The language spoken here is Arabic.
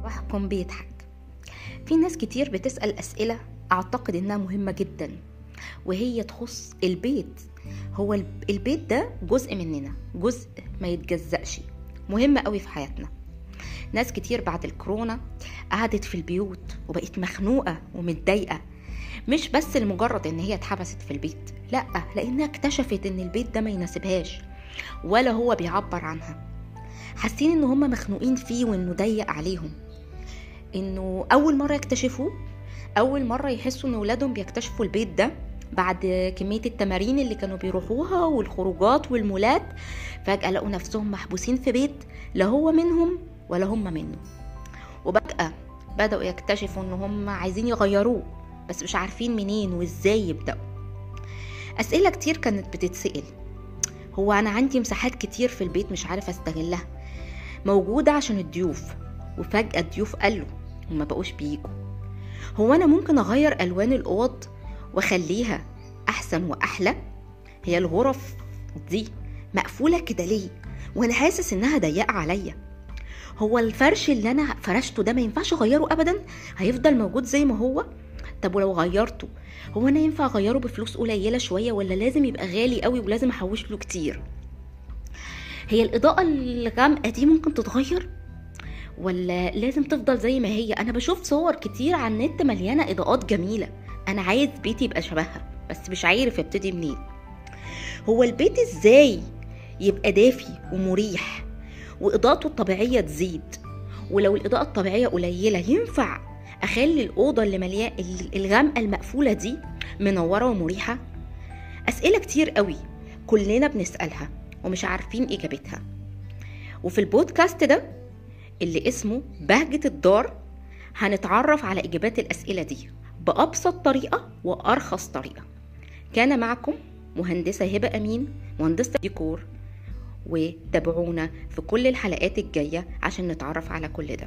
صباحكم بيضحك. في ناس كتير بتسأل أسئلة أعتقد إنها مهمة جدا وهي تخص البيت. هو الب- البيت ده جزء مننا جزء ما يتجزأش مهم قوي في حياتنا. ناس كتير بعد الكورونا قعدت في البيوت وبقت مخنوقة ومتضايقة. مش بس لمجرد إن هي اتحبست في البيت لأ لأنها اكتشفت إن البيت ده ما يناسبهاش ولا هو بيعبر عنها. حاسين إن هم مخنوقين فيه وإنه ضيق عليهم. إنه أول مرة يكتشفوه أول مرة يحسوا إن ولادهم بيكتشفوا البيت ده بعد كمية التمارين اللي كانوا بيروحوها والخروجات والمولات فجأة لقوا نفسهم محبوسين في بيت لا هو منهم ولا هم منه. وبجأة بدأوا يكتشفوا إن هم عايزين يغيروه بس مش عارفين منين وإزاي يبدأوا. أسئلة كتير كانت بتتسأل. هو أنا عندي مساحات كتير في البيت مش عارف أستغلها. موجودة عشان الضيوف. وفجأة الضيوف قالوا وما بقوش بيجوا هو أنا ممكن أغير ألوان الأوض وأخليها أحسن وأحلى؟ هي الغرف دي مقفولة كده ليه؟ وأنا حاسس إنها ضيقة عليا. هو الفرش اللي أنا فرشته ده ما ينفعش أغيره أبدا؟ هيفضل موجود زي ما هو؟ طب ولو غيرته هو أنا ينفع أغيره بفلوس قليلة شوية ولا لازم يبقى غالي قوي ولازم أحوش له كتير؟ هي الإضاءة الغامقه دي ممكن تتغير؟ ولا لازم تفضل زي ما هي؟ أنا بشوف صور كتير على النت مليانة إضاءات جميلة. أنا عايز بيتي يبقى شبهها بس مش عارف ابتدي منين. هو البيت إزاي يبقى دافي ومريح وإضاءته الطبيعية تزيد؟ ولو الإضاءة الطبيعية قليلة ينفع أخلي الأوضة اللي مليانه الغامقه المقفولة دي منورة ومريحة؟ أسئلة كتير قوي كلنا بنسألها. ومش عارفين اجابتها وفي البودكاست ده اللي اسمه بهجة الدار هنتعرف على إجابات الأسئلة دي بأبسط طريقة وأرخص طريقة. كان معكم مهندسة هبة أمين مهندسه ديكور وتابعونا في كل الحلقات الجاية عشان نتعرف على كل ده.